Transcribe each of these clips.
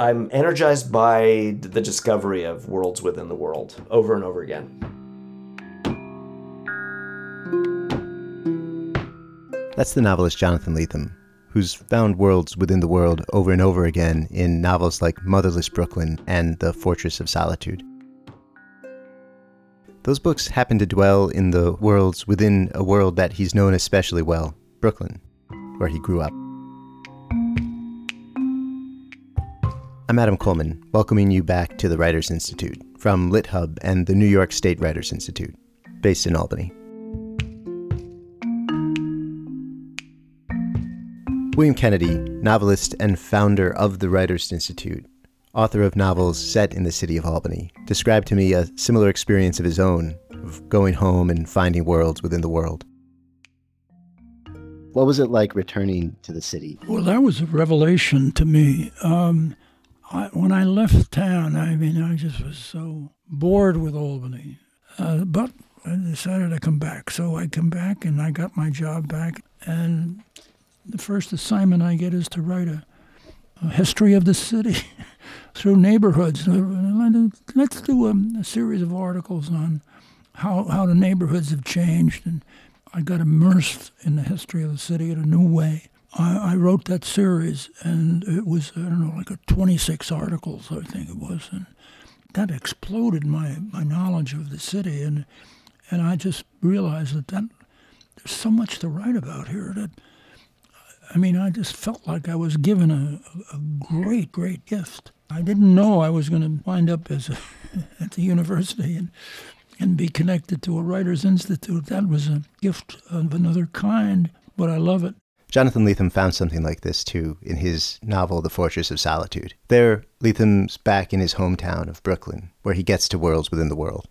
I'm energized by the discovery of worlds within the world over and over again. That's the novelist Jonathan Lethem, who's found worlds within the world over and over again in novels like Motherless Brooklyn and The Fortress of Solitude. Those books happen to dwell in the worlds within a world that he's known especially well, Brooklyn, where he grew up. I'm Adam Colman, welcoming you back to the Writers Institute from LitHub and the New York State Writers Institute, based in Albany. William Kennedy, novelist and founder of the Writers Institute, author of novels set in the city of Albany, described to me a similar experience of his own of going home and finding worlds within the world. What was it like returning to the city? Well, that was a revelation to me. Um, I, when I left town, I mean, I just was so bored with Albany. Uh, but I decided to come back. So I come back and I got my job back. And the first assignment I get is to write a, a history of the city. through neighborhoods. Let's do a, a, series of articles on how, how the neighborhoods have changed. And I got immersed in the history of the city in a new way. I, I wrote that series, and it was, I don't know, like a 26 articles, I think it was. And that exploded my, my knowledge of the city. And, and I just realized that, that there's so much to write about here that I mean, I just felt like I was given a, a great, great gift. I didn't know I was going to wind up as a, at the university and and be connected to a writers institute. That was a gift of another kind, but I love it. Jonathan Lethem found something like this too in his novel The Fortress of Solitude. There, Lethem's back in his hometown of Brooklyn, where he gets to worlds within the world.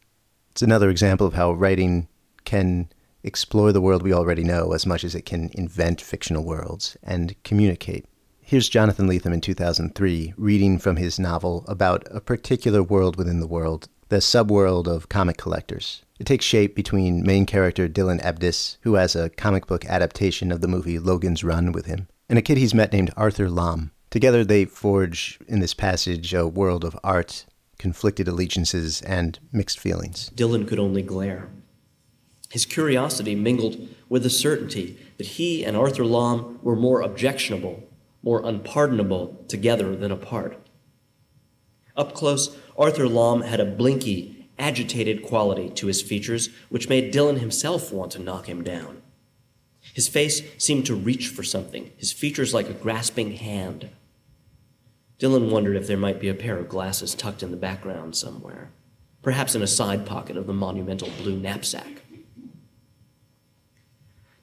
It's another example of how writing can explore the world we already know as much as it can invent fictional worlds and communicate Here's Jonathan Lethem in 2003 reading from his novel about a particular world within the world, the subworld of comic collectors. It takes shape between main character Dylan Ebdus, who has a comic book adaptation of the movie Logan's Run with him, and a kid he's met named Arthur Lomb. Together they forge in this passage a world of art, conflicted allegiances, and mixed feelings. Dylan could only glare. His curiosity mingled with the certainty that he and Arthur Lomb were more objectionable more unpardonable together than apart. Up close, Arthur Lomb had a blinky, agitated quality to his features which made Dylan himself want to knock him down. His face seemed to reach for something, his features like a grasping hand. Dylan wondered if there might be a pair of glasses tucked in the background somewhere, perhaps in a side pocket of the monumental blue knapsack.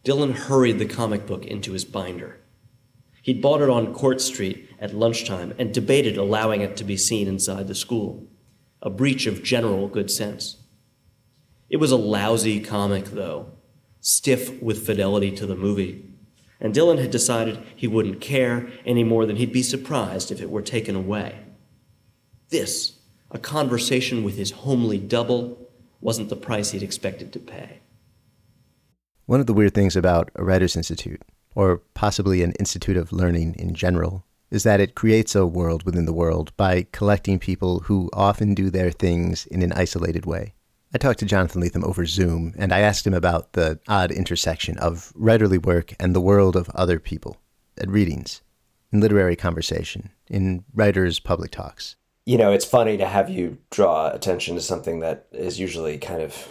Dylan hurried the comic book into his binder. He'd bought it on Court Street at lunchtime and debated allowing it to be seen inside the school, a breach of general good sense. It was a lousy comic, though, stiff with fidelity to the movie, and Dylan had decided he wouldn't care any more than he'd be surprised if it were taken away. This, a conversation with his homely double, wasn't the price he'd expected to pay. One of the weird things about a Writers Institute or possibly an institute of learning in general, is that it creates a world within the world by collecting people who often do their things in an isolated way. I talked to Jonathan Lethem over Zoom, and I asked him about the odd intersection of writerly work and the world of other people at readings, in literary conversation, in writers' public talks. You know, it's funny to have you draw attention to something that is usually kind of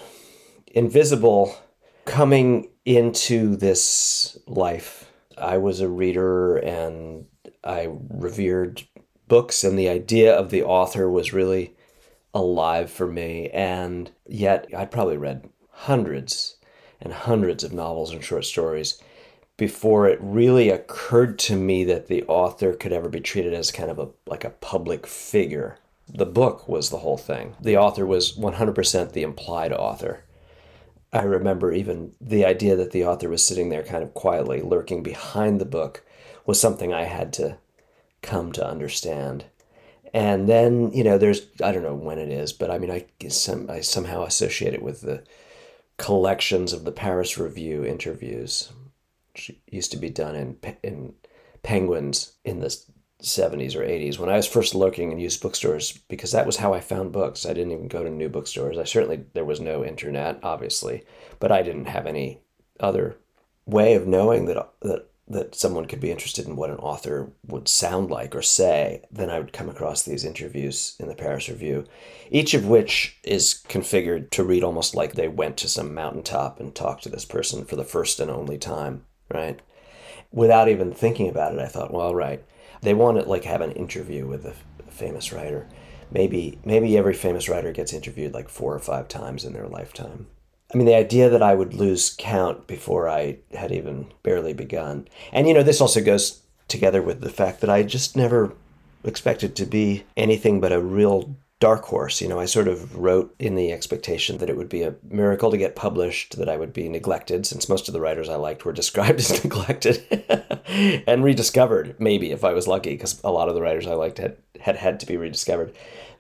invisible coming into this life, I was a reader and I revered books, and the idea of the author was really alive for me. And yet, I'd probably read hundreds and hundreds of novels and short stories before it really occurred to me that the author could ever be treated as kind of a like a public figure. The book was the whole thing. The author was 100% the implied author. I remember even the idea that the author was sitting there kind of quietly lurking behind the book was something I had to come to understand. And then, you know, there's, I don't know when it is, but I mean, I, some, I somehow associate it with the collections of the Paris Review interviews, which used to be done in, in Penguins in the 70s or 80s when I was first looking in used bookstores because that was how I found books. I didn't even go to new bookstores. I certainly there was no internet, obviously, but I didn't have any other way of knowing that that that someone could be interested in what an author would sound like or say, then I would come across these interviews in the Paris Review, each of which is configured to read almost like they went to some mountaintop and talked to this person for the first and only time, right? Without even thinking about it, I thought, well, right, they want to like have an interview with a famous writer. Maybe maybe every famous writer gets interviewed like four or five times in their lifetime. I mean, the idea that I would lose count before I had even barely begun. And, you know, this also goes together with the fact that I just never expected to be anything but a real dark horse. You know, I sort of wrote in the expectation that it would be a miracle to get published, that I would be neglected, since most of the writers I liked were described as neglected and rediscovered, maybe if I was lucky, because a lot of the writers I liked had, had had to be rediscovered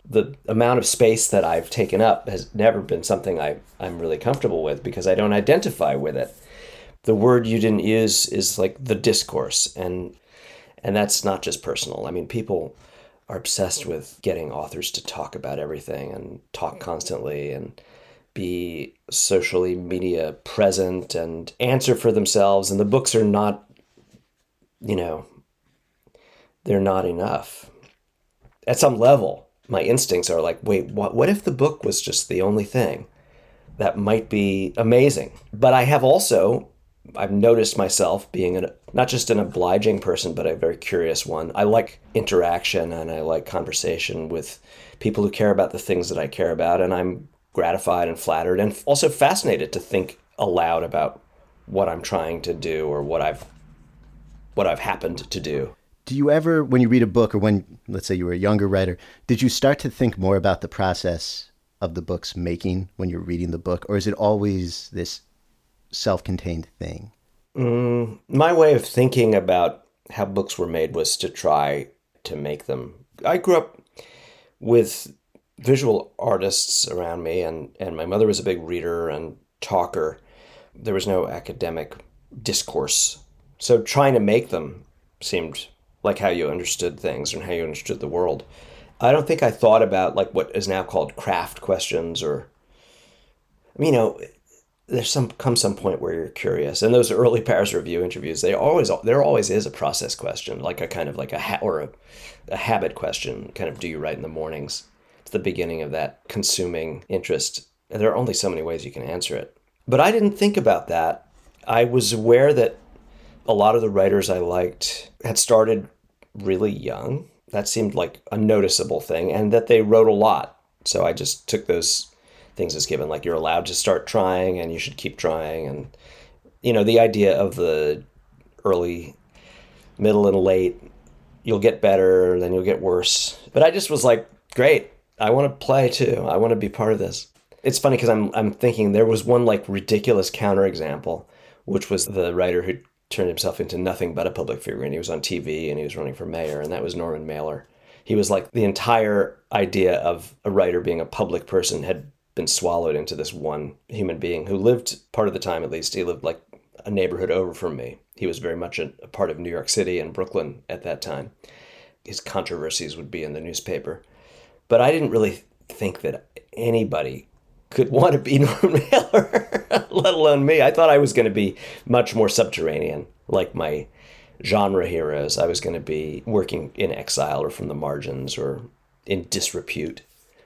the amount of space that I've taken up has never been something I, I'm really comfortable with because I don't identify with it. The word you didn't use is like the discourse and and that's not just personal. I mean people are obsessed with getting authors to talk about everything and talk constantly and be socially media present and answer for themselves and the books are not you know they're not enough at some level my instincts are like, wait, what, what if the book was just the only thing? That might be amazing. But I have also, I've noticed myself being an, not just an obliging person, but a very curious one. I like interaction and I like conversation with people who care about the things that I care about. And I'm gratified and flattered and also fascinated to think aloud about what I'm trying to do or what I've what I've happened to do do you ever when you read a book or when let's say you were a younger writer did you start to think more about the process of the book's making when you're reading the book? Or is it always this self-contained thing? Mm, my way of thinking about how books were made was to try to make them. I grew up with visual artists around me and, and my mother was a big reader and talker. There was no academic discourse. So trying to make them seemed like how you understood things and how you understood the world. I don't think I thought about like what is now called craft questions or I mean, you know, there's some come some point where you're curious. And those early Paris Review interviews, they always there always is a process question, like a kind of like a ha- or a, a habit question. Kind of, do you write in the mornings? It's the beginning of that consuming interest. And there are only so many ways you can answer it. But I didn't think about that. I was aware that a lot of the writers I liked had started really young. That seemed like a noticeable thing, and that they wrote a lot. So I just took those things as given. Like you're allowed to start trying, and you should keep trying. And you know, the idea of the early, middle, and late, you'll get better, then you'll get worse. But I just was like, great. I want to play too. I want to be part of this. It's funny because I'm I'm thinking there was one like ridiculous counterexample, which was the writer who turned himself into nothing but a public figure and he was on TV and he was running for mayor and that was Norman Mailer. He was like the entire idea of a writer being a public person had been swallowed into this one human being who lived part of the time at least he lived like a neighborhood over from me. He was very much a, a part of New York City and Brooklyn at that time. His controversies would be in the newspaper. But I didn't really think that anybody could want to be Norman Mailer, let alone me. I thought I was going to be much more subterranean, like my genre heroes. I was going to be working in exile or from the margins or in disrepute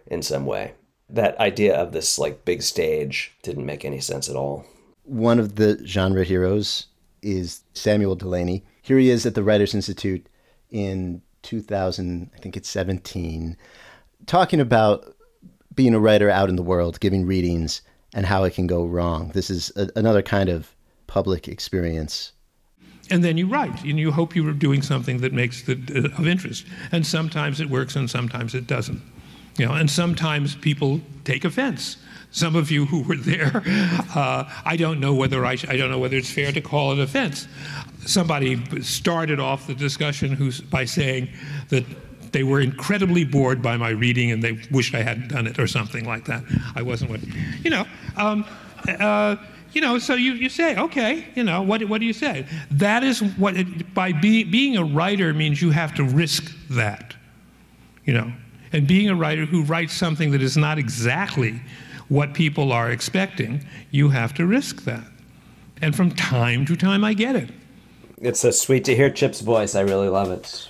in some way. That idea of this like big stage didn't make any sense at all. One of the genre heroes is Samuel Delany. Here he is at the Writers Institute in 2000, I think it's 17, talking about being a writer out in the world, giving readings, and how it can go wrong. This is a, another kind of public experience. And then you write, and you hope you are doing something that makes the, uh, of interest. And sometimes it works, and sometimes it doesn't. You know, and sometimes people take offense. Some of you who were there, uh, I don't know whether I, I don't know whether it's fair to call it offense. Somebody started off the discussion who's, by saying that they were incredibly bored by my reading and they wished I hadn't done it or something like that. I wasn't what, you know. Um, uh, you know, so you, you say, okay, you know, what, what do you say? That is what, it, by be, being a writer means you have to risk that, you know. And being a writer who writes something that is not exactly what people are expecting, you have to risk that. And from time to time, I get it. It's so sweet to hear Chip's voice. I really love it.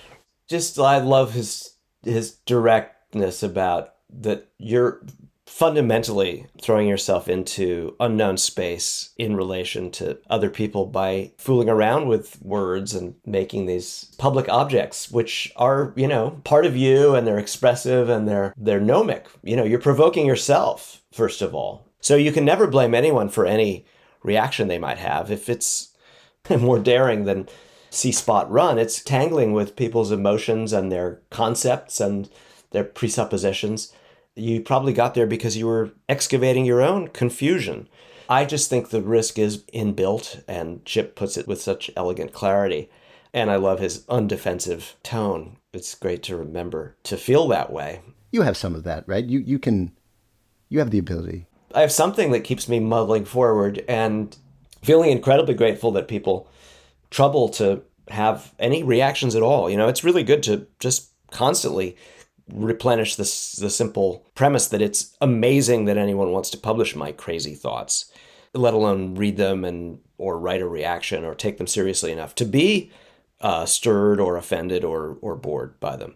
Just, I love his his directness about that you're fundamentally throwing yourself into unknown space in relation to other people by fooling around with words and making these public objects which are you know part of you and they're expressive and they're they're gnomic. You know you're provoking yourself first of all. So you can never blame anyone for any reaction they might have. If it's more daring than see spot run it's tangling with people's emotions and their concepts and their presuppositions you probably got there because you were excavating your own confusion. I just think the risk is inbuilt, and Chip puts it with such elegant clarity. And I love his undefensive tone. It's great to remember to feel that way. You have some of that, right? You you can you have the ability. I have something that keeps me muddling forward and feeling incredibly grateful that people trouble to have any reactions at all. You know, it's really good to just constantly replenish this the simple premise that it's amazing that anyone wants to publish my crazy thoughts, let alone read them and or write a reaction or take them seriously enough to be uh, stirred or offended or or bored by them.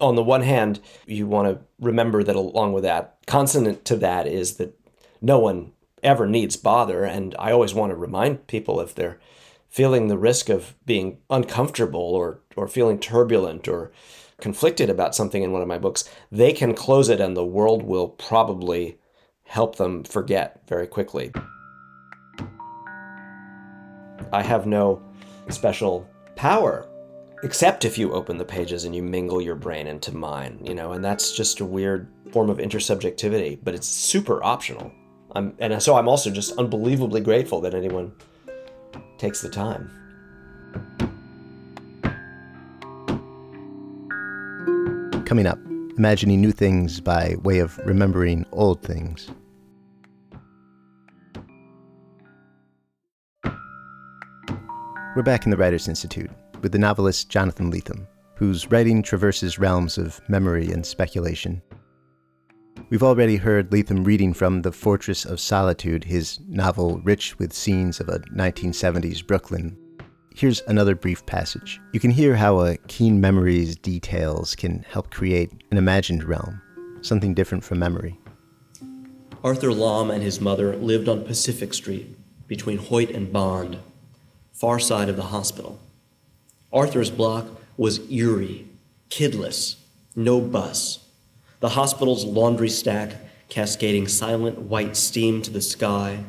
On the one hand, you want to remember that along with that, consonant to that is that no one ever needs bother, and I always want to remind people if they're feeling the risk of being uncomfortable or or feeling turbulent or conflicted about something in one of my books, they can close it and the world will probably help them forget very quickly. I have no special power except if you open the pages and you mingle your brain into mine, you know, and that's just a weird form of intersubjectivity, but it's super optional. I'm, and so I'm also just unbelievably grateful that anyone takes the time. Coming up, imagining new things by way of remembering old things. We're back in the Writers Institute with the novelist Jonathan Lethem, whose writing traverses realms of memory and speculation. We've already heard Lethem reading from The Fortress of Solitude, his novel rich with scenes of a 1970s Brooklyn Here's another brief passage. You can hear how a keen memory's details can help create an imagined realm, something different from memory. Arthur Lomb and his mother lived on Pacific Street between Hoyt and Bond, far side of the hospital. Arthur's block was eerie, kidless, no bus. The hospital's laundry stack cascading silent white steam to the sky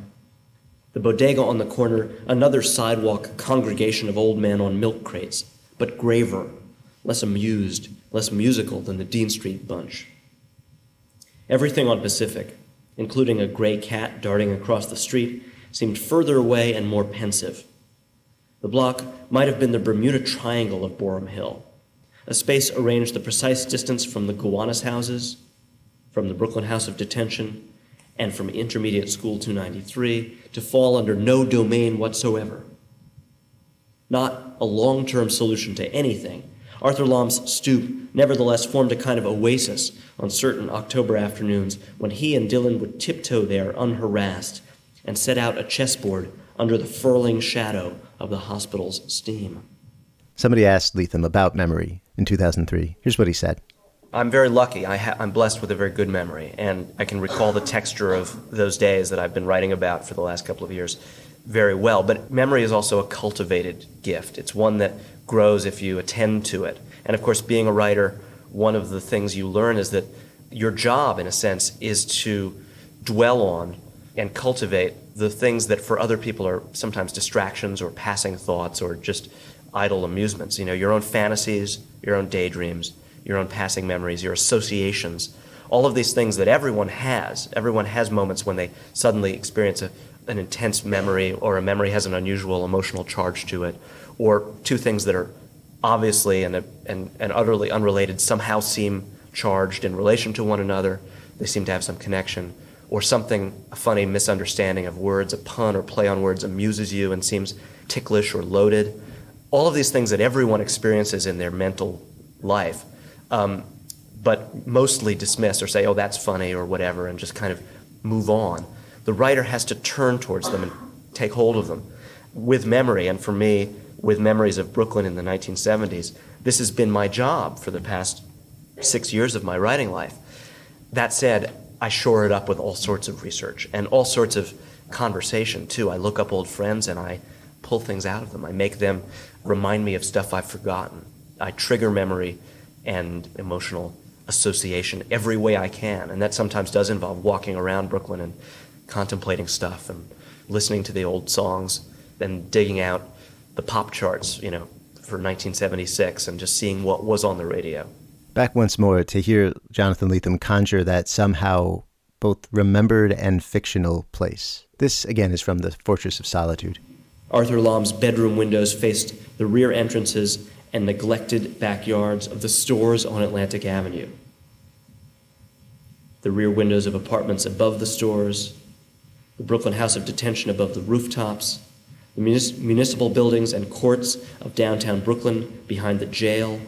the bodega on the corner, another sidewalk congregation of old men on milk crates, but graver, less amused, less musical than the Dean Street bunch. Everything on Pacific, including a gray cat darting across the street, seemed further away and more pensive. The block might have been the Bermuda Triangle of Boerum Hill, a space arranged the precise distance from the Gowanus houses, from the Brooklyn House of Detention, and from Intermediate School 293 to fall under no domain whatsoever. Not a long term solution to anything, Arthur Lomb's stoop nevertheless formed a kind of oasis on certain October afternoons when he and Dylan would tiptoe there unharassed and set out a chessboard under the furling shadow of the hospital's steam. Somebody asked Lethem about memory in 2003. Here's what he said. I'm very lucky. I am blessed with a very good memory, and I can recall the texture of those days that I've been writing about for the last couple of years very well. But memory is also a cultivated gift. It's one that grows if you attend to it. And of course, being a writer, one of the things you learn is that your job, in a sense, is to dwell on and cultivate the things that for other people are sometimes distractions or passing thoughts or just idle amusements. You know, your own fantasies, your own daydreams your own passing memories, your associations, all of these things that everyone has. Everyone has moments when they suddenly experience a, an intense memory, or a memory has an unusual emotional charge to it, or two things that are obviously and, and, and utterly unrelated somehow seem charged in relation to one another. They seem to have some connection. or something, a funny misunderstanding of words, a pun or play on words amuses you and seems ticklish or loaded. All of these things that everyone experiences in their mental life, um, but mostly dismiss or say, oh, that's funny or whatever, and just kind of move on. The writer has to turn towards them and take hold of them with memory. And for me, with memories of Brooklyn in the 1970s, this has been my job for the past six years of my writing life. That said, I shore it up with all sorts of research and all sorts of conversation too. I look up old friends and I pull things out of them. I make them remind me of stuff I've forgotten. I trigger memory and emotional association every way I can. And that sometimes does involve walking around Brooklyn and contemplating stuff and listening to the old songs and digging out the pop charts, you know, for 1976 and just seeing what was on the radio. Back once more to hear Jonathan Lethem conjure that somehow both remembered and fictional place. This, again, is from The Fortress of Solitude. Arthur Lomb's bedroom windows faced the rear entrances and neglected backyards of the stores on Atlantic Avenue. The rear windows of apartments above the stores, the Brooklyn House of Detention above the rooftops, the municipal buildings and courts of downtown Brooklyn behind the jail,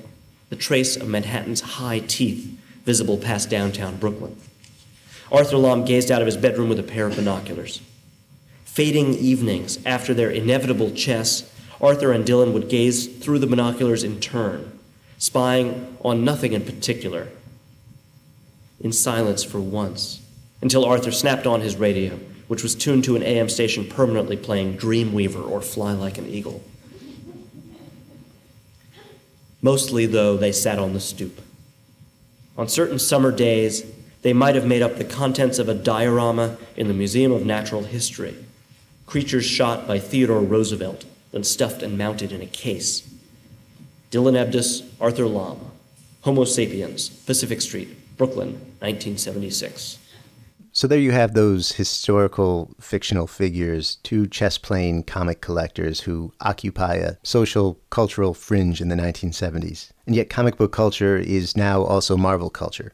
the trace of Manhattan's high teeth visible past downtown Brooklyn. Arthur Lomb gazed out of his bedroom with a pair of binoculars. Fading evenings after their inevitable chess, Arthur and Dylan would gaze through the binoculars in turn, spying on nothing in particular, in silence for once, until Arthur snapped on his radio which was tuned to an AM station permanently playing Dreamweaver or Fly Like an Eagle. Mostly, though, they sat on the stoop. On certain summer days, they might have made up the contents of a diorama in the Museum of Natural History creatures shot by Theodore Roosevelt, then stuffed and mounted in a case. Dylan Ebdus, Arthur Lomb, Homo sapiens, Pacific Street, Brooklyn, 1976. So there you have those historical fictional figures, two chess playing comic collectors who occupy a social cultural fringe in the 1970s. And yet comic book culture is now also Marvel culture.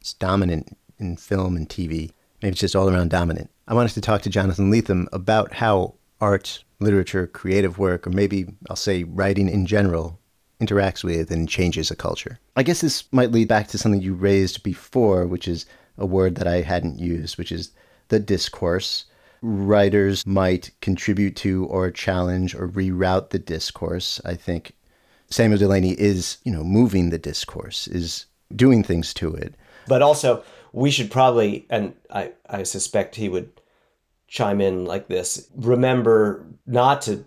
It's dominant in film and TV. Maybe it's just all around dominant. I wanted to talk to Jonathan Lethem about how art, literature, creative work, or maybe I'll say writing in general, interacts with and changes a culture. I guess this might lead back to something you raised before, which is a word that I hadn't used, which is the discourse. Writers might contribute to or challenge or reroute the discourse. I think Samuel Delany is, you know, moving the discourse, is doing things to it. But also, we should probably, and I, I suspect he would chime in like this remember not to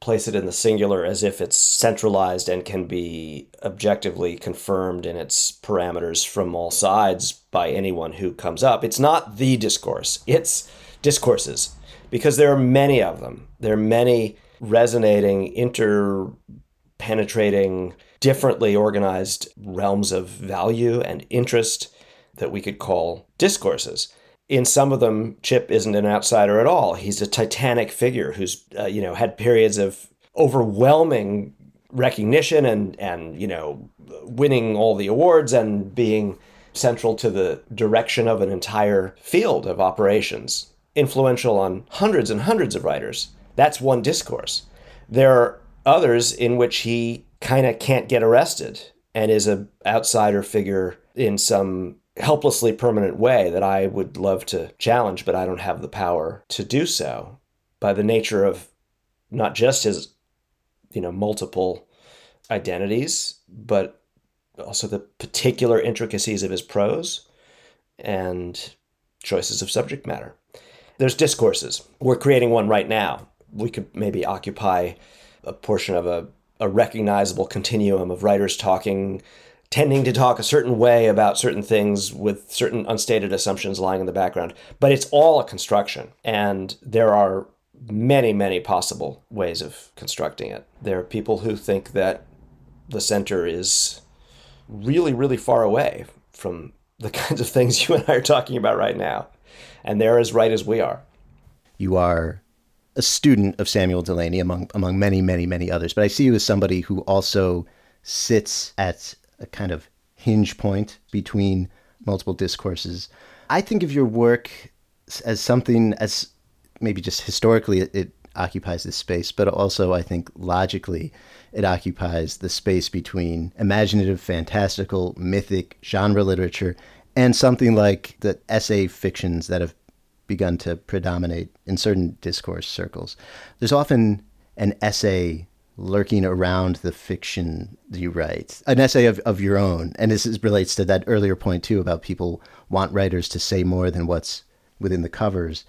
place it in the singular as if it's centralized and can be objectively confirmed in its parameters from all sides by anyone who comes up. It's not the discourse, it's discourses, because there are many of them. There are many resonating, interpenetrating, differently organized realms of value and interest that we could call discourses. In some of them, Chip isn't an outsider at all. He's a titanic figure who's, uh, you know, had periods of overwhelming recognition and and you know winning all the awards and being central to the direction of an entire field of operations influential on hundreds and hundreds of writers. That's one discourse. There are others in which he kind of can't get arrested and is a outsider figure in some helplessly permanent way that I would love to challenge, but I don't have the power to do so by the nature of not just his, you know, multiple identities, but also the particular intricacies of his prose and choices of subject matter. There's discourses. We're creating one right now. We could maybe occupy a portion of a, a recognizable continuum of writers talking tending to talk a certain way about certain things with certain unstated assumptions lying in the background. But it's all a construction, and there are many, many possible ways of constructing it. There are people who think that the center is really, really far away from the kinds of things you and I are talking about right now. And they're as right as we are. You are a student of Samuel Delany among among many, many, many others. But I see you as somebody who also sits at a kind of hinge point between multiple discourses. I think of your work as something as maybe just historically it, it occupies this space, but also I think logically it occupies the space between imaginative, fantastical, mythic, genre literature, and something like the essay fictions that have begun to predominate in certain discourse circles. There's often an essay lurking around the fiction you write, an essay of, of your own. And this is, relates to that earlier point, too, about people want writers to say more than what's within the covers.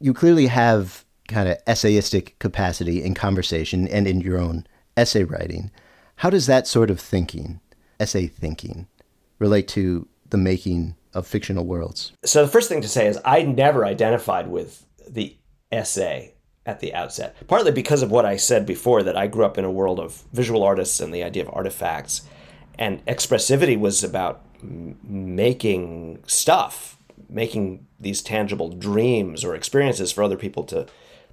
You clearly have kind of essayistic capacity in conversation and in your own essay writing. How does that sort of thinking, essay thinking, relate to the making of fictional worlds? So the first thing to say is I never identified with the essay at the outset, partly because of what I said before that I grew up in a world of visual artists and the idea of artifacts, and expressivity was about m- making stuff, making these tangible dreams or experiences for other people to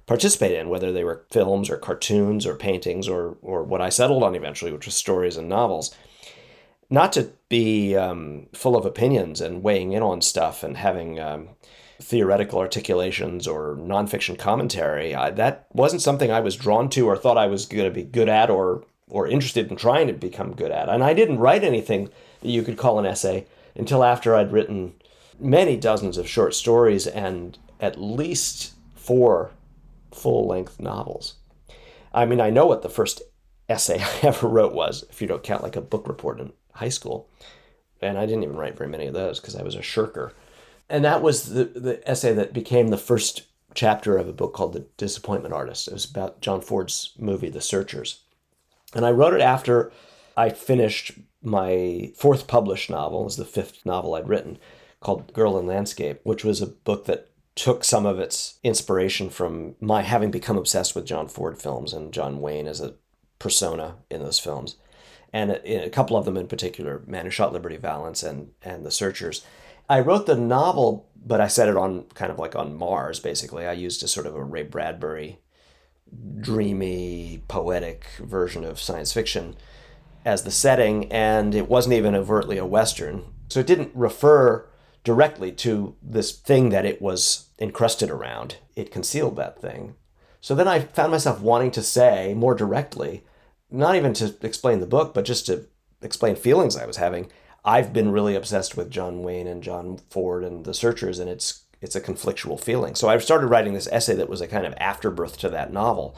participate in, whether they were films or cartoons or paintings or or what I settled on eventually, which was stories and novels. Not to be um, full of opinions and weighing in on stuff and having um, theoretical articulations or nonfiction commentary. I, that wasn't something I was drawn to or thought I was going to be good at or or interested in trying to become good at. And I didn't write anything that you could call an essay until after I'd written many dozens of short stories and at least four full length novels. I mean, I know what the first essay I ever wrote was, if you don't count like a book report in high school. And I didn't even write very many of those because I was a shirker. And that was the, the essay that became the first chapter of a book called The Disappointment Artist. It was about John Ford's movie, The Searchers. And I wrote it after I finished my fourth published novel, it was the fifth novel I'd written, called Girl in Landscape, which was a book that took some of its inspiration from my having become obsessed with John Ford films and John Wayne as a persona in those films. And uh, a, a couple of them in particular, Man Who Shot Liberty Valance and, and The Searchers. I wrote the novel, but I set it on kind of like on Mars, basically. I used a sort of a Ray Bradbury dreamy, poetic version of science fiction as the setting, and it wasn't even overtly a Western. So it didn't refer directly to this thing that it was encrusted around. It concealed that thing. So then I found myself wanting to say more directly, not even to explain the book, but just to explain feelings I was having. I've been really obsessed with John Wayne and John Ford and the Searchers, and it's it's a conflictual feeling. So I started writing this essay that was a kind of afterbirth to that novel.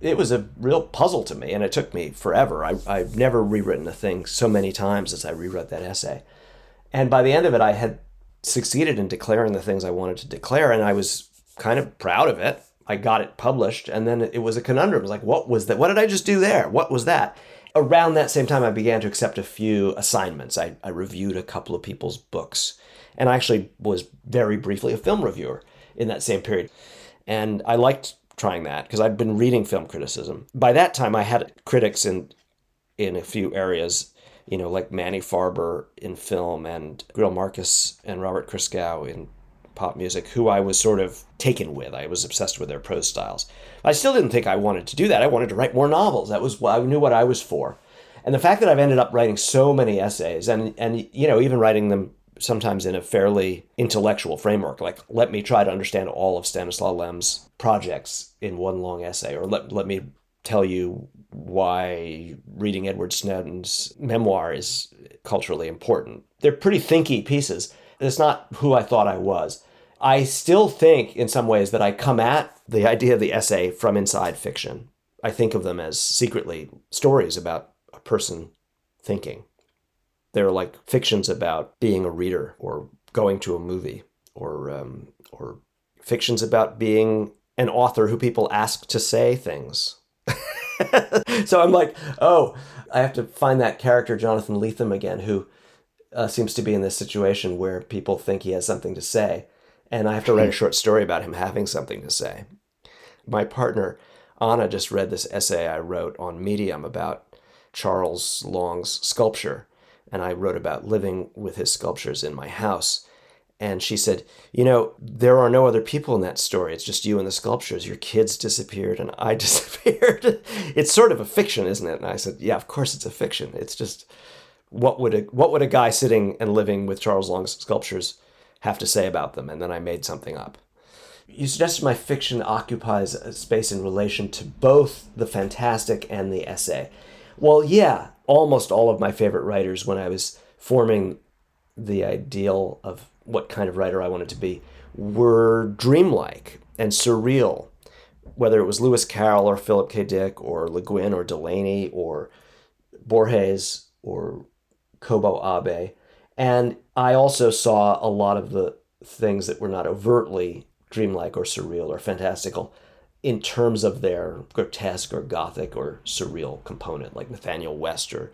It was a real puzzle to me, and it took me forever. I, I've never rewritten a thing so many times as I rewrote that essay. And by the end of it, I had succeeded in declaring the things I wanted to declare, and I was kind of proud of it. I got it published, and then it was a conundrum. It was like, what was that? What did I just do there? What was that? Around that same time, I began to accept a few assignments. I, I reviewed a couple of people's books, and I actually was very briefly a film reviewer in that same period. And I liked trying that because I'd been reading film criticism. By that time, I had critics in in a few areas you know, like Manny Farber in film and Greil Marcus and Robert Christgau in pop music, who I was sort of taken with. I was obsessed with their prose styles. I still didn't think I wanted to do that. I wanted to write more novels. That was I knew what I was for. And the fact that I've ended up writing so many essays and and you know, even writing them sometimes in a fairly intellectual framework, like let me try to understand all of Stanislaw Lem's projects in one long essay, or let, let me tell you why reading Edward Snowden's memoir is culturally important. They're pretty thinky pieces. It's not who I thought I was. I still think, in some ways, that I come at the idea of the essay from inside fiction. I think of them as secretly stories about a person thinking. They're like fictions about being a reader or going to a movie or um, or fictions about being an author who people ask to say things so I'm like, oh, I have to find that character, Jonathan Lethem, again, who uh, seems to be in this situation where people think he has something to say. And I have to write a hmm. short story about him having something to say. My partner, Anna, just read this essay I wrote on Medium about Charles Long's sculpture. And I wrote about living with his sculptures in my house. And she said, You know, there are no other people in that story. It's just you and the sculptures. Your kids disappeared and I disappeared. it's sort of a fiction, isn't it? And I said, Yeah, of course it's a fiction. It's just what would a what would a guy sitting and living with Charles Long's sculptures have to say about them, and then I made something up. You suggested my fiction occupies a space in relation to both the fantastic and the essay. Well, yeah, almost all of my favorite writers when I was forming the ideal of what kind of writer I wanted to be were dreamlike and surreal. Whether it was Lewis Carroll or Philip K. Dick or Le Guin or Delany or Borges or Kobo Abe. And I also saw a lot of the things that were not overtly dreamlike or surreal or fantastical in terms of their grotesque or gothic or surreal component, like Nathanael West or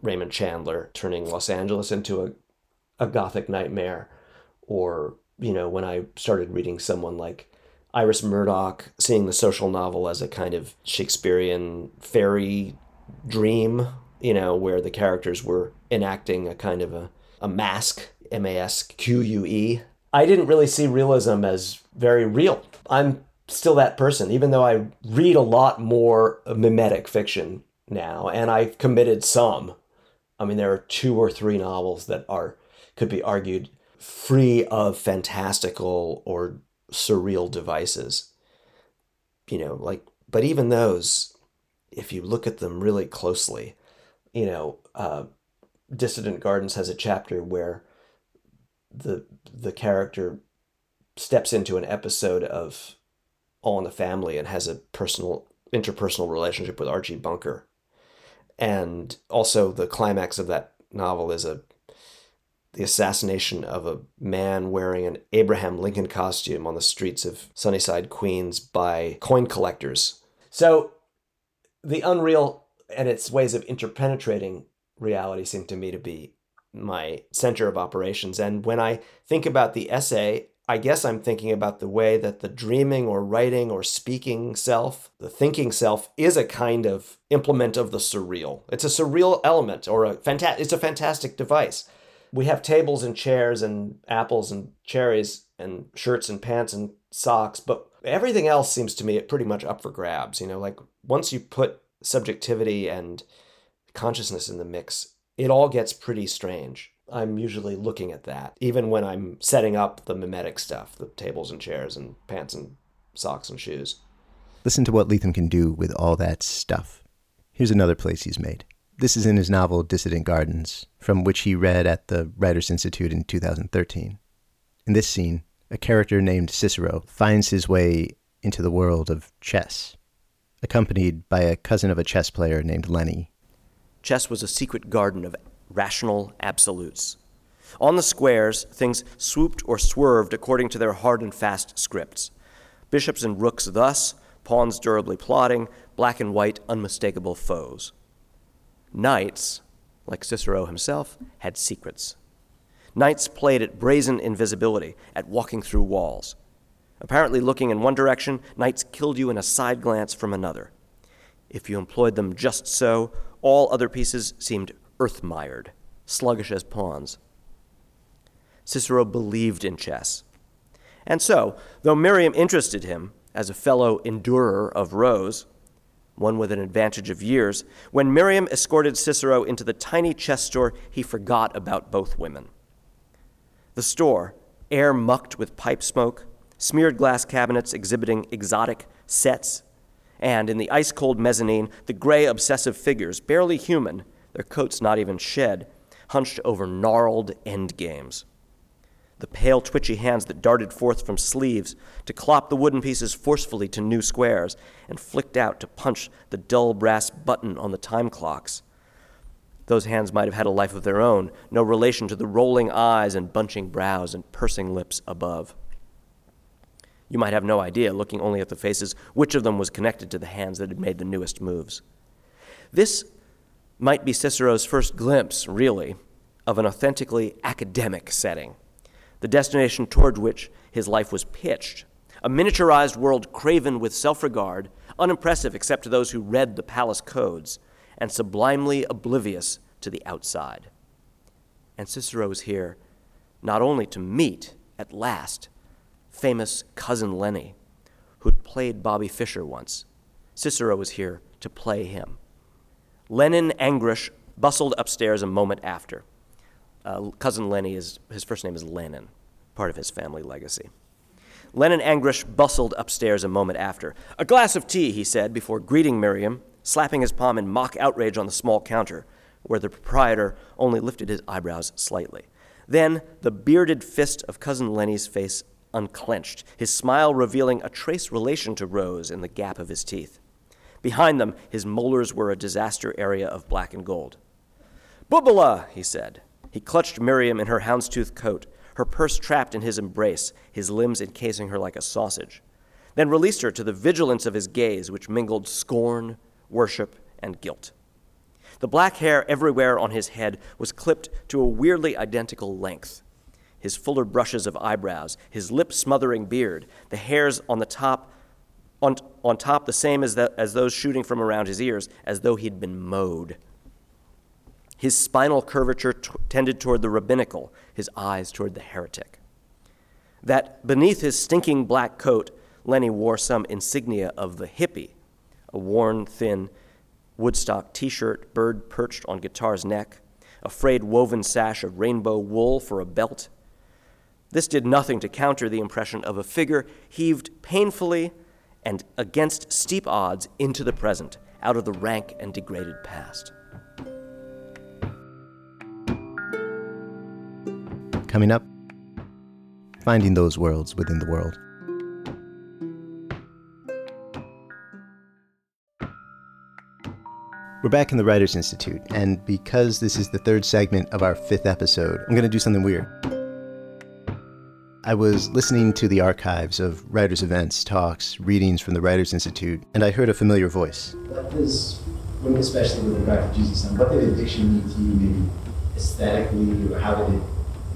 Raymond Chandler turning Los Angeles into a, a gothic nightmare, or, you know, when I started reading someone like Iris Murdoch, seeing the social novel as a kind of Shakespearean fairy dream, you know, where the characters were enacting a kind of a, a mask, M A S Q U E. I didn't really see realism as very real. I'm still that person, even though I read a lot more mimetic fiction now, and I've committed some. I mean, there are two or three novels that are could be argued free of fantastical or surreal devices. You know, like, but even those, if you look at them really closely, you know, uh, Dissident Gardens has a chapter where the the character steps into an episode of All in the Family and has a personal interpersonal relationship with Archie Bunker. And also the climax of that novel is a the assassination of a man wearing an Abraham Lincoln costume on the streets of Sunnyside, Queens by coin collectors. So the unreal and its ways of interpenetrating reality seem to me to be my center of operations. And when I think about the essay, I guess I'm thinking about the way that the dreaming or writing or speaking self, the thinking self, is a kind of implement of the surreal. It's a surreal element or a fanta- it's a fantastic device. We have tables and chairs and apples and cherries and shirts and pants and socks, but everything else seems to me pretty much up for grabs. You know, like once you put subjectivity and consciousness in the mix, it all gets pretty strange. I'm usually looking at that, even when I'm setting up the mimetic stuff, the tables and chairs and pants and socks and shoes. Listen to what Lethem can do with all that stuff. Here's another place he's made. This is in his novel Dissident Gardens, from which he read at the Writers Institute in 2013. In this scene, a character named Cicero finds his way into the world of chess, accompanied by a cousin of a chess player named Lenny Chess was a secret garden of rational absolutes. On the squares, things swooped or swerved according to their hard and fast scripts. Bishops and rooks thus, pawns durably plotting, black and white unmistakable foes. Knights, like Cicero himself, had secrets. Knights played at brazen invisibility, at walking through walls. Apparently looking in one direction, knights killed you in a side glance from another. If you employed them just so, all other pieces seemed earth mired, sluggish as pawns. Cicero believed in chess. And so, though Miriam interested him as a fellow endurer of rows, one with an advantage of years, when Miriam escorted Cicero into the tiny chess store, he forgot about both women. The store, air mucked with pipe smoke, smeared glass cabinets exhibiting exotic sets and in the ice cold mezzanine, the gray, obsessive figures, barely human, their coats not even shed, hunched over gnarled endgames. The pale, twitchy hands that darted forth from sleeves to clop the wooden pieces forcefully to new squares and flicked out to punch the dull brass button on the time clocks. Those hands might have had a life of their own, no relation to the rolling eyes and bunching brows and pursing lips above. You might have no idea, looking only at the faces, which of them was connected to the hands that had made the newest moves. This might be Cicero's first glimpse, really, of an authentically academic setting, the destination toward which his life was pitched. A miniaturized world craven with self regard, unimpressive except to those who read the palace codes, and sublimely oblivious to the outside. And Cicero was here not only to meet, at last, famous cousin Lenny, who'd played Bobby Fischer once. Cicero was here to play him. Lenin Angrush bustled upstairs a moment after. Uh, cousin Lenny is his first name is Lenin. part of his family legacy. Lenin Angrush bustled upstairs a moment after. A glass of tea, he said, before greeting Miriam, slapping his palm in mock outrage on the small counter, where the proprietor only lifted his eyebrows slightly. Then the bearded fist of Cousin Lenny's face unclenched, his smile revealing a trace relation to Rose in the gap of his teeth. Behind them, his molars were a disaster area of black and gold. Bubala, he said. He clutched Miriam in her houndstooth coat, her purse trapped in his embrace, his limbs encasing her like a sausage, then released her to the vigilance of his gaze, which mingled scorn, worship, and guilt. The black hair everywhere on his head was clipped to a weirdly identical length. His fuller brushes of eyebrows, his lip smothering beard, the hairs on the top, on, on top the same as, the, as those shooting from around his ears, as though he'd been mowed. His spinal curvature t- tended toward the rabbinical, his eyes toward the heretic. That beneath his stinking black coat, Lenny wore some insignia of the hippie a worn, thin Woodstock t shirt, bird perched on guitar's neck, a frayed woven sash of rainbow wool for a belt. This did nothing to counter the impression of a figure heaved painfully and against steep odds into the present, out of the rank and degraded past. Coming up, finding those worlds within the world. We're back in the Writers Institute, and because this is the third segment of our fifth episode, I'm going to do something weird. I was listening to the archives of writers' events, talks, readings from the Writers Institute, and I heard a familiar voice. What does, especially with regard to Jesus, And what did addiction mean to you, maybe aesthetically, or how did it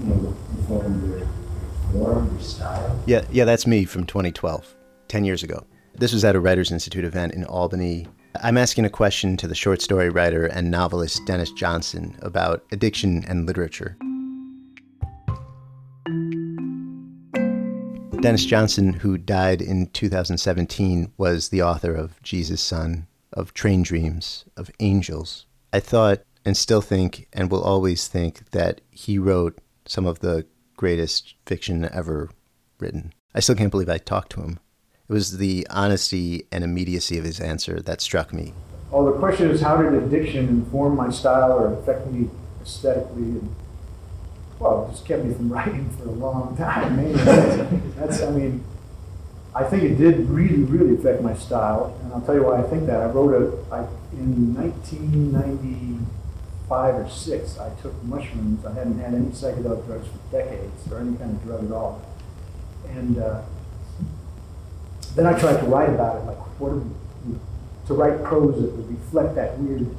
you know, inform your form, your style? Yeah, yeah, that's me from 2012, 10 years ago. This was at a Writers Institute event in Albany. I'm asking a question to the short story writer and novelist Denis Johnson about addiction and literature. Denis Johnson, who died in 2017, was the author of Jesus' Son, of Train Dreams, of Angels. I thought and still think and will always think that he wrote some of the greatest fiction ever written. I still can't believe I talked to him. It was the honesty and immediacy of his answer that struck me. Oh, the question is how did addiction inform my style or affect me aesthetically? And, well, it just kept me from writing for a long time. Maybe that's, I mean, I think it did really, really affect my style. And I'll tell you why I think that. I wrote a, I, in 1990, five or six, I took mushrooms. I hadn't had any psychedelic drugs for decades or any kind of drug at all. And uh, then I tried to write about it, like what we, to write prose that would reflect that weird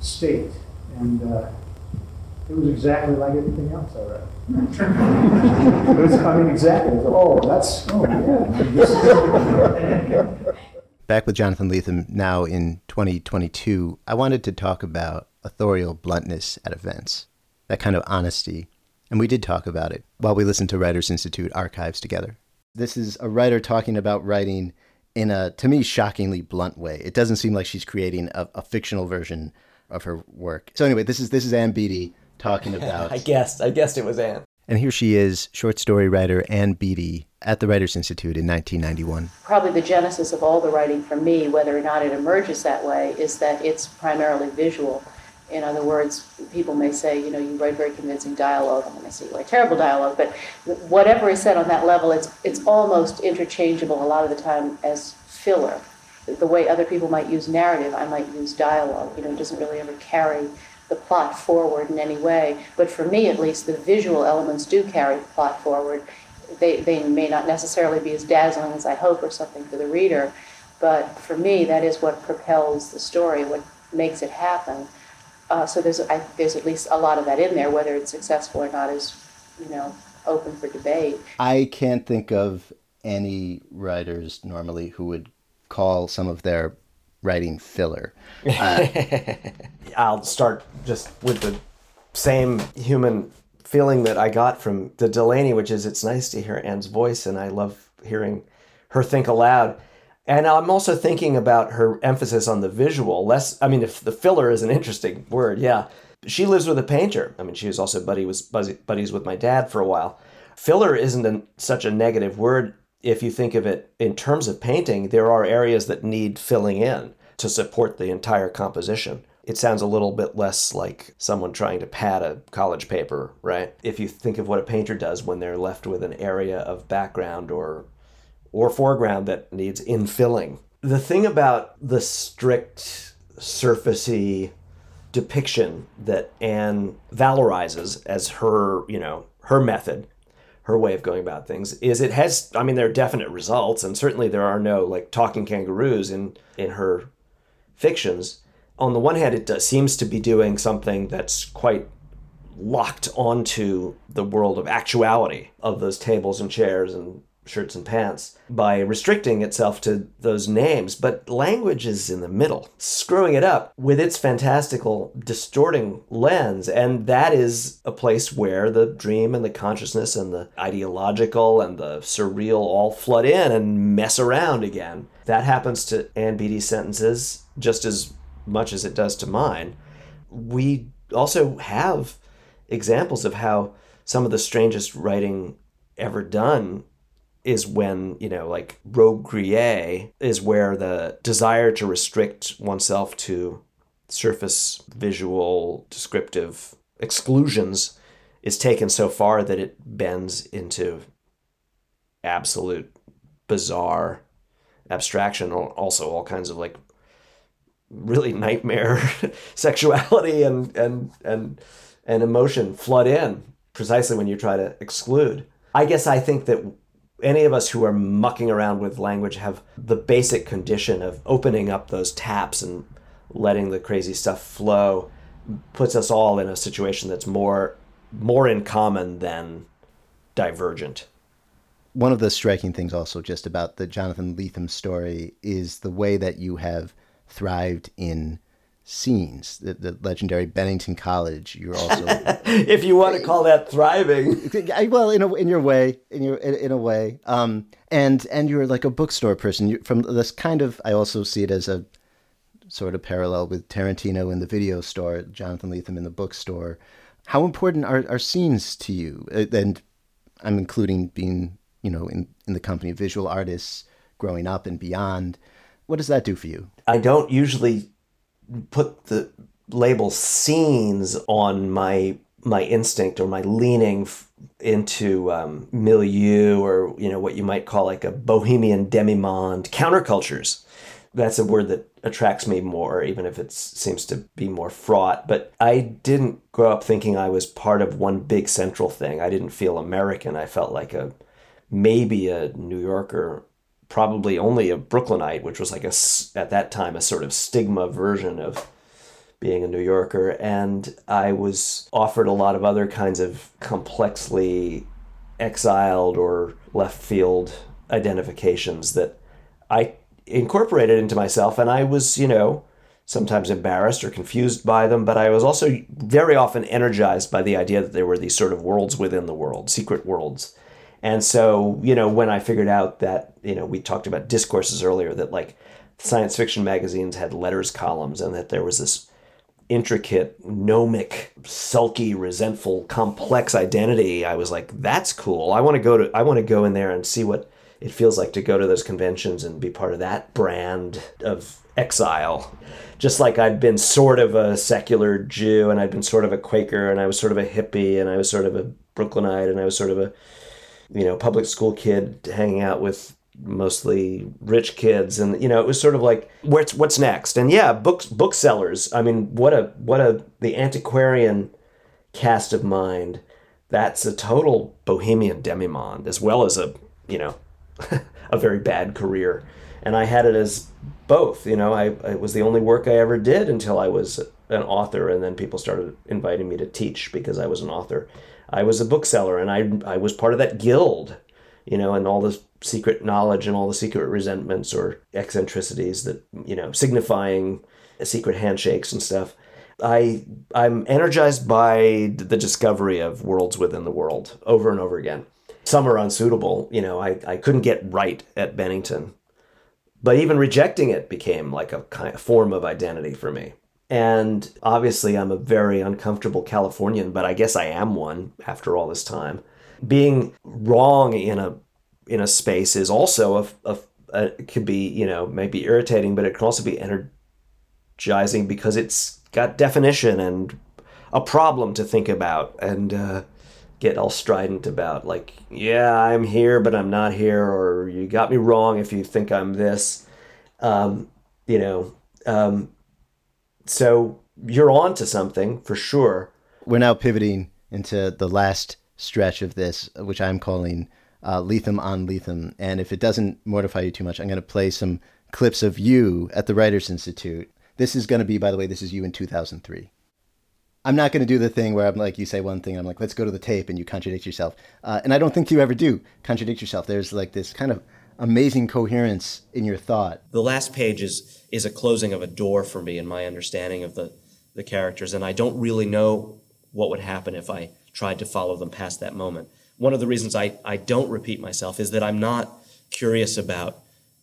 state. And uh, it was exactly like everything else I read. it was, I mean, exactly. Oh, that's, oh, yeah. Back with Jonathan Lethem now in 2022, I wanted to talk about authorial bluntness at events, that kind of honesty. And we did talk about it while we listened to Writers Institute archives together. This is a writer talking about writing in a, to me, shockingly blunt way. It doesn't seem like she's creating a, a fictional version of her work. So anyway, this is this is Ann Beattie talking about. I guessed. I guessed it was Ann. And here she is, short story writer Ann Beattie at the Writers Institute in 1991. Probably the genesis of all the writing for me, whether or not it emerges that way, is that it's primarily visual. In other words, people may say, you know, you write very convincing dialogue, and they say you write terrible dialogue, but whatever is said on that level, it's, it's almost interchangeable a lot of the time as filler. The way other people might use narrative, I might use dialogue. You know, it doesn't really ever carry the plot forward in any way. But for me, at least, the visual elements do carry the plot forward. They, they may not necessarily be as dazzling as I hope or something for the reader, but for me, that is what propels the story, what makes it happen. Uh, so there's I, there's at least a lot of that in there. Whether it's successful or not is you know open for debate. I can't think of any writers normally who would call some of their writing filler. Uh, I'll start just with the same human feeling that I got from the Delany, which is it's nice to hear Ann's voice, and I love hearing her think aloud. And I'm also thinking about her emphasis on the visual. Less, I mean, if the filler is an interesting word, yeah. She lives with a painter. I mean, she was also buddy was buddies with my dad for a while. Filler isn't a, such a negative word if you think of it in terms of painting. There are areas that need filling in to support the entire composition. It sounds a little bit less like someone trying to pad a college paper, right? If you think of what a painter does when they're left with an area of background or or foreground that needs infilling. The thing about the strict surfacey depiction that Ann valorizes as her, you know, her method, her way of going about things is it has I mean there are definite results and certainly there are no like talking kangaroos in in her fictions. On the one hand it does, seems to be doing something that's quite locked onto the world of actuality of those tables and chairs and shirts and pants by restricting itself to those names, but language is in the middle, screwing it up with its fantastical, distorting lens. And that is a place where the dream and the consciousness and the ideological and the surreal all flood in and mess around again. That happens to Ann Beattie's sentences just as much as it does to mine. We also have examples of how some of the strangest writing ever done is when, you know, like Robbe-Grillet is where the desire to restrict oneself to surface visual descriptive exclusions is taken so far that it bends into absolute bizarre abstraction also all kinds of like really nightmare sexuality and and and and emotion flood in precisely when you try to exclude. I guess i think that any of us who are mucking around with language have the basic condition of opening up those taps and letting the crazy stuff flow puts us all in a situation that's more more in common than divergent. One of the striking things also just about the Jonathan Lethem story is the way that you have thrived in scenes. The, the legendary Bennington College. You're also, if you want to call that thriving, well, in a, in your way, in your in, in a way, um, and and you're like a bookstore person. You, from this kind of, I also see it as a sort of parallel with Tarantino in the video store, Jonathan Lethem in the bookstore. How important are, are scenes to you? Uh, and I'm including being, you know, in, in the company of visual artists growing up and beyond. What does that do for you? I don't usually put the label scenes on my my instinct or my leaning f- into um, milieu or you know what you might call like a bohemian demimonde countercultures. That's a word that attracts me more even if it seems to be more fraught. But i didn't grow up thinking i was part of one big central thing. I didn't feel american. I felt like a maybe a new yorker probably only a Brooklynite, which was like a at that time a sort of stigma version of being a New Yorker, and I was offered a lot of other kinds of complexly exiled or left field identifications that I incorporated into myself, and I was, you know, sometimes embarrassed or confused by them, but I was also very often energized by the idea that there were these sort of worlds within the world, secret worlds and so, you know, when I figured out that, you know, we talked about discourses earlier, that like science fiction magazines had letters columns and that there was this intricate, gnomic, sulky, resentful, complex identity, I was like, that's cool. I want to go to I want to go in there and see what it feels like to go to those conventions and be part of that brand of exile. Just like I'd been sort of a secular Jew and I'd been sort of a Quaker and I was sort of a hippie and I was sort of a Brooklynite and I was sort of a you know, public school kid hanging out with mostly rich kids. And you know it was sort of like what's what's next? And yeah books booksellers. I mean what a what a the antiquarian cast of mind. That's a total bohemian demimonde as well as a you know a very bad career. And i had it as both you know I, it was the only work i ever did until i was an author and then people started inviting me to teach because i was an author I was a bookseller and I, I was part of that guild, you know, and all the secret knowledge and all the secret resentments or eccentricities that, you know, signifying secret handshakes and stuff. I I'm energized by the discovery of worlds within the world over and over again. Some are unsuitable, you know, I, I couldn't get right at Bennington. But even rejecting it became like a kind of form of identity for me. And obviously, I'm a very uncomfortable Californian, but I guess I am one after all this time. being wrong in a in a space is also a, a, a could be you know maybe irritating, but it can also be energizing because it's got definition and a problem to think about and uh, get all strident about like yeah i'm here but i'm not here or you got me wrong if you think i'm this um, you know um, so you're on to something for sure We're now pivoting into the last stretch of this, which I'm calling uh, Lethem on Lethem. And if it doesn't mortify you too much, I'm going to play some clips of you at the Writers Institute. This is going to be, by the way, this is you in 2003. I'm not going to do the thing where I'm like, you say one thing, I'm like, let's go to the tape, and you contradict yourself. Uh, and I don't think you ever do contradict yourself. There's like this kind of amazing coherence in your thought. The last page is, is a closing of a door for me in my understanding of the, the characters, and I don't really know what would happen if I tried to follow them past that moment. One of the reasons I, I don't repeat myself is that I'm not curious about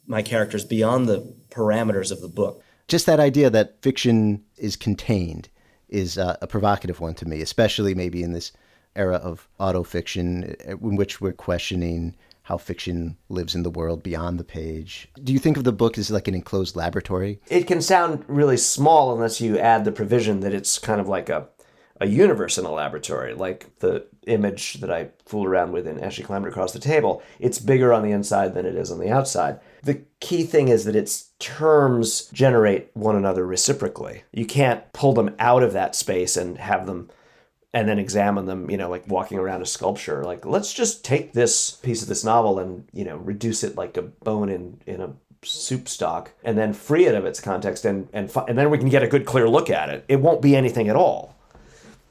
my characters beyond the parameters of the book. just that idea that fiction is contained is uh, a provocative one to me, especially maybe in this era of autofiction uh, in which we're questioning how fiction lives in the world beyond the page. Do you think of the book as like an enclosed laboratory? it can sound really small unless you add the provision that it's kind of like a, a universe in a laboratory, like the image that I fooled around with in As She Climbed Across the Table. It's bigger on the inside than it is on the outside. The key thing is that its terms generate one another reciprocally. You can't pull them out of that space and have them and then examine them, you know, like walking around a sculpture. Like, let's just take this piece of this novel and, you know, reduce it like a bone in, in a soup stock and then free it of its context and, and, and then we can get a good clear look at it. It won't be anything at all.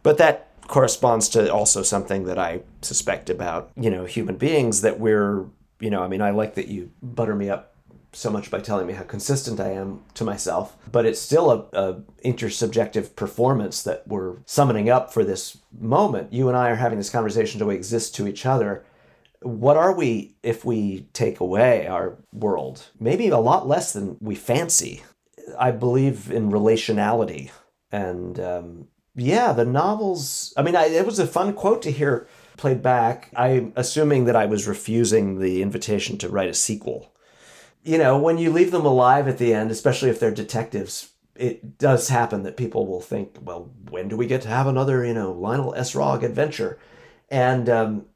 But that corresponds to also something that I suspect about, you know, human beings that we're, you know, I mean, I like that you butter me up so much by telling me how consistent I am to myself, but it's still a, a intersubjective performance that we're summoning up for this moment. You and I are having this conversation to exist to each other. What are we if we take away our world? Maybe a lot less than we fancy. I believe in relationality. And um, yeah, the novels, I mean, I, it was a fun quote to hear played back. I'm assuming that I was refusing the invitation to write a sequel you know, when you leave them alive at the end, especially if they're detectives, it does happen that people will think, well, when do we get to have another, you know, Lionel Essrog adventure? And um,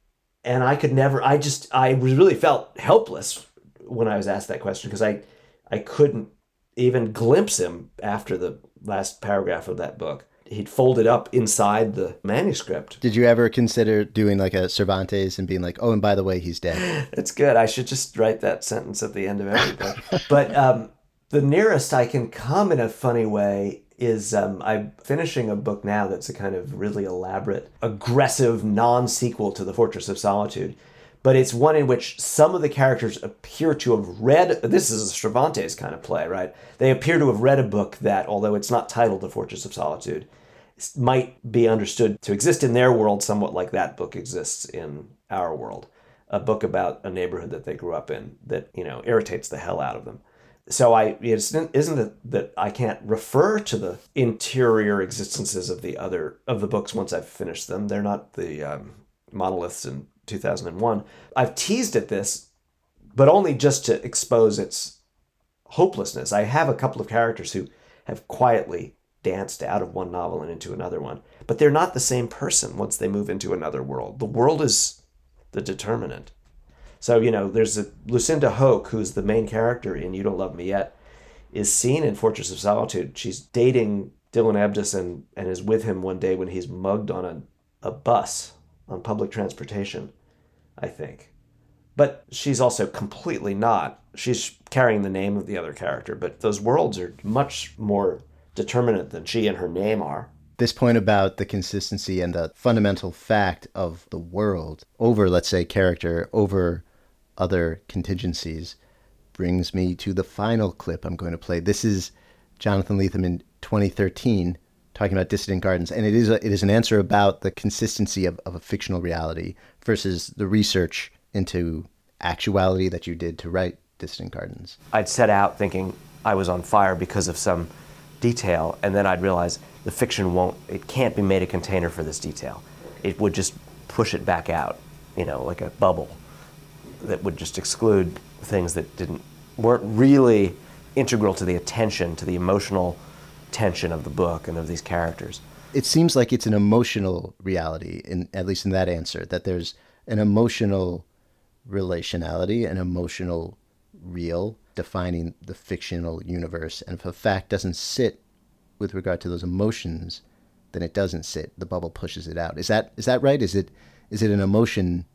and I could never. I just I really felt helpless when I was asked that question because I I couldn't even glimpse him after the last paragraph of that book. He'd folded up inside the manuscript. Did you ever consider doing like a Cervantes and being like, oh, and by the way, he's dead? It's good. I should just write that sentence at the end of every book. but um, the nearest I can come in a funny way is um, I'm finishing a book now that's a kind of really elaborate, aggressive non sequel to The Fortress of Solitude. But it's one in which some of the characters appear to have read. This is a Cervantes kind of play, right? They appear to have read a book that, although it's not titled The Fortress of Solitude, might be understood to exist in their world somewhat like that book exists in our world. A book about a neighborhood that they grew up in that, you know, irritates the hell out of them. So I it isn't isn't it that I can't refer to the interior existences of the other of the books once I've finished them. They're not the um, monoliths in 2001. I've teased at this, but only just to expose its hopelessness. I have a couple of characters who have quietly danced out of one novel and into another one, but they're not the same person once they move into another world. The world is the determinant. So, you know, there's a Lucinda Hoke, who's the main character in You Don't Love Me Yet, is seen in Fortress of Solitude. She's dating Dylan Ebdus and, and is with him one day when he's mugged on a, a bus on public transportation, I think. But she's also completely not. She's carrying the name of the other character, but those worlds are much more determinate than she and her name are. This point about the consistency and the fundamental fact of the world over, let's say, character, over other contingencies, brings me to the final clip I'm going to play. This is Jonathan Lethem in 2013 talking about Dissident Gardens, and it is a, it is an answer about the consistency of, of a fictional reality versus the research into actuality that you did to write Dissident Gardens. I'd set out thinking I was on fire because of some detail, and then I'd realize the fiction won't, it can't be made a container for this detail. It would just push it back out. you know, like a bubble that would just exclude things that didn't weren't really integral to the attention, to the emotional tension of the book and of these characters. It seems like it's an emotional reality, in at least in that answer, that there's an emotional relationality, an emotional real defining the fictional universe. And if a fact doesn't sit with regard to those emotions, then it doesn't sit. The bubble pushes it out. Is that is that right? Is it is it an emotion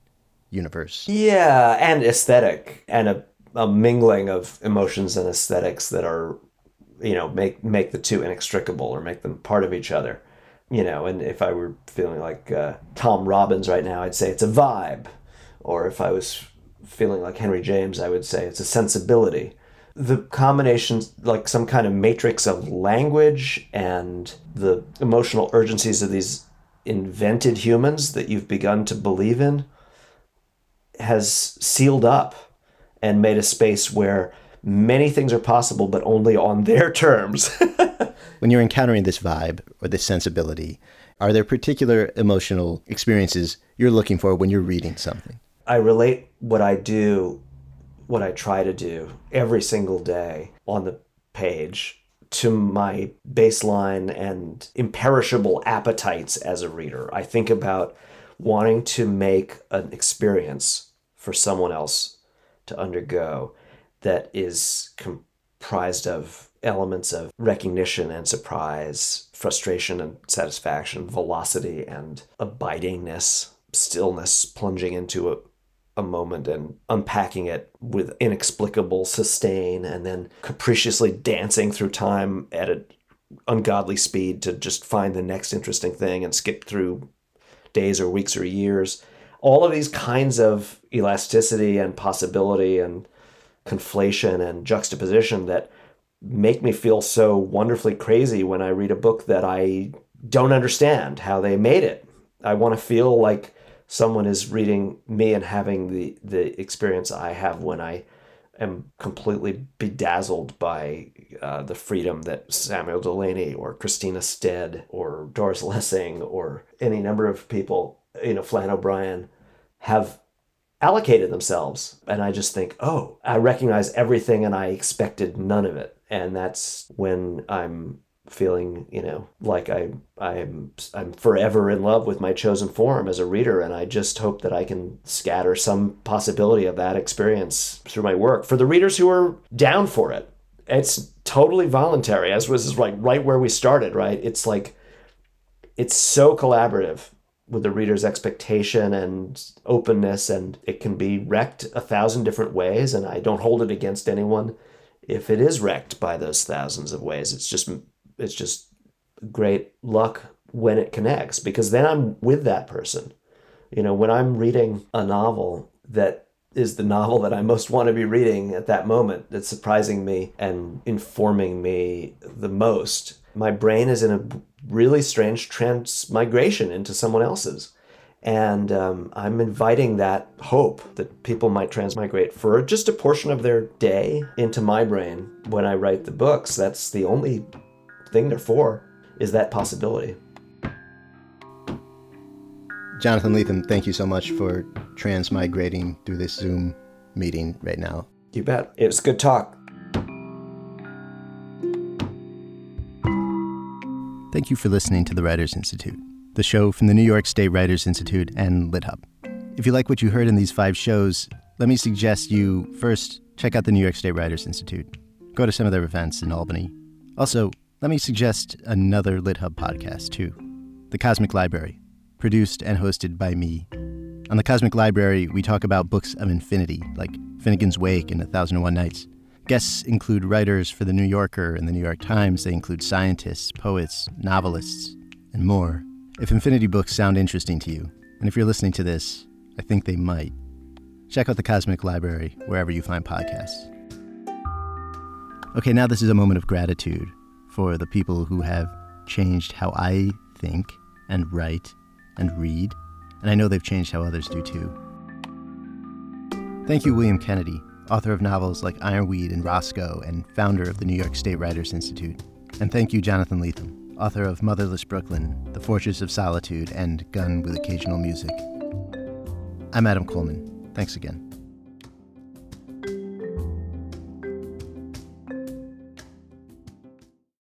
universe? Yeah, and aesthetic and a, a mingling of emotions and aesthetics that are, you know, make make the two inextricable or make them part of each other. You know, and if I were feeling like uh, Tom Robbins right now, I'd say it's a vibe. Or if I was feeling like Henry James, I would say it's a sensibility. The combination, like some kind of matrix of language and the emotional urgencies of these invented humans that you've begun to believe in, has sealed up and made a space where many things are possible, but only on their terms. when you're encountering this vibe or this sensibility, are there particular emotional experiences you're looking for when you're reading something? I relate what I do, what I try to do every single day on the page to my baseline and imperishable appetites as a reader. I think about wanting to make an experience for someone else to undergo that is comprised of elements of recognition and surprise, frustration and satisfaction, velocity and abidingness, stillness, plunging into a, a moment and unpacking it with inexplicable sustain and then capriciously dancing through time at an ungodly speed to just find the next interesting thing and skip through days or weeks or years. All of these kinds of elasticity and possibility and conflation and juxtaposition that make me feel so wonderfully crazy when I read a book that I don't understand how they made it. I want to feel like someone is reading me and having the the experience I have when I am completely bedazzled by uh, the freedom that Samuel Delany or Christina Stead or Doris Lessing or any number of people, you know, Flann O'Brien, have allocated themselves. And I just think, oh, I recognize everything and I expected none of it. And that's when I'm feeling you know like i i'm i'm forever in love with my chosen form as a reader and i just hope that i can scatter some possibility of that experience through my work. For the readers who are down for it it's totally voluntary. As was like right where we started right? It's like it's so collaborative with the reader's expectation and openness and it can be wrecked a thousand different ways and i don't hold it against anyone if it is wrecked by those thousands of ways. It's just it's just great luck when it connects because then I'm with that person. You know, when I'm reading a novel that is the novel that I most want to be reading at that moment that's surprising me and informing me the most. My brain is in a really strange transmigration into someone else's. And um, I'm inviting that hope that people might transmigrate for just a portion of their day into my brain when I write the books. That's the only thing they're for is that possibility. Jonathan Lethem, thank you so much for transmigrating through this Zoom meeting right now. You bet. It was good talk. Thank you for listening to the Writers Institute, the show from the New York State Writers Institute and LitHub. If you like what you heard in these five shows, let me suggest you first check out the New York State Writers Institute. Go to some of their events in Albany. Also, let me suggest another LitHub podcast, too The Cosmic Library, produced and hosted by me. On The Cosmic Library, we talk about books of infinity, like Finnegans Wake and A Thousand and One Nights. Guests include writers for The New Yorker and The New York Times. They include scientists, poets, novelists, and more. If infinity books sound interesting to you, and if you're listening to this, I think they might, check out The Cosmic Library wherever you find podcasts. Okay, now this is a moment of gratitude for the people who have changed how I think and write and read, and I know they've changed how others do too. Thank you, William Kennedy, author of novels like Ironweed and Roscoe, and founder of the New York State Writers Institute. And thank you, Jonathan Lethem, author of Motherless Brooklyn, The Fortress of Solitude, and Gun with Occasional Music. I'm Adam Colman. Thanks again.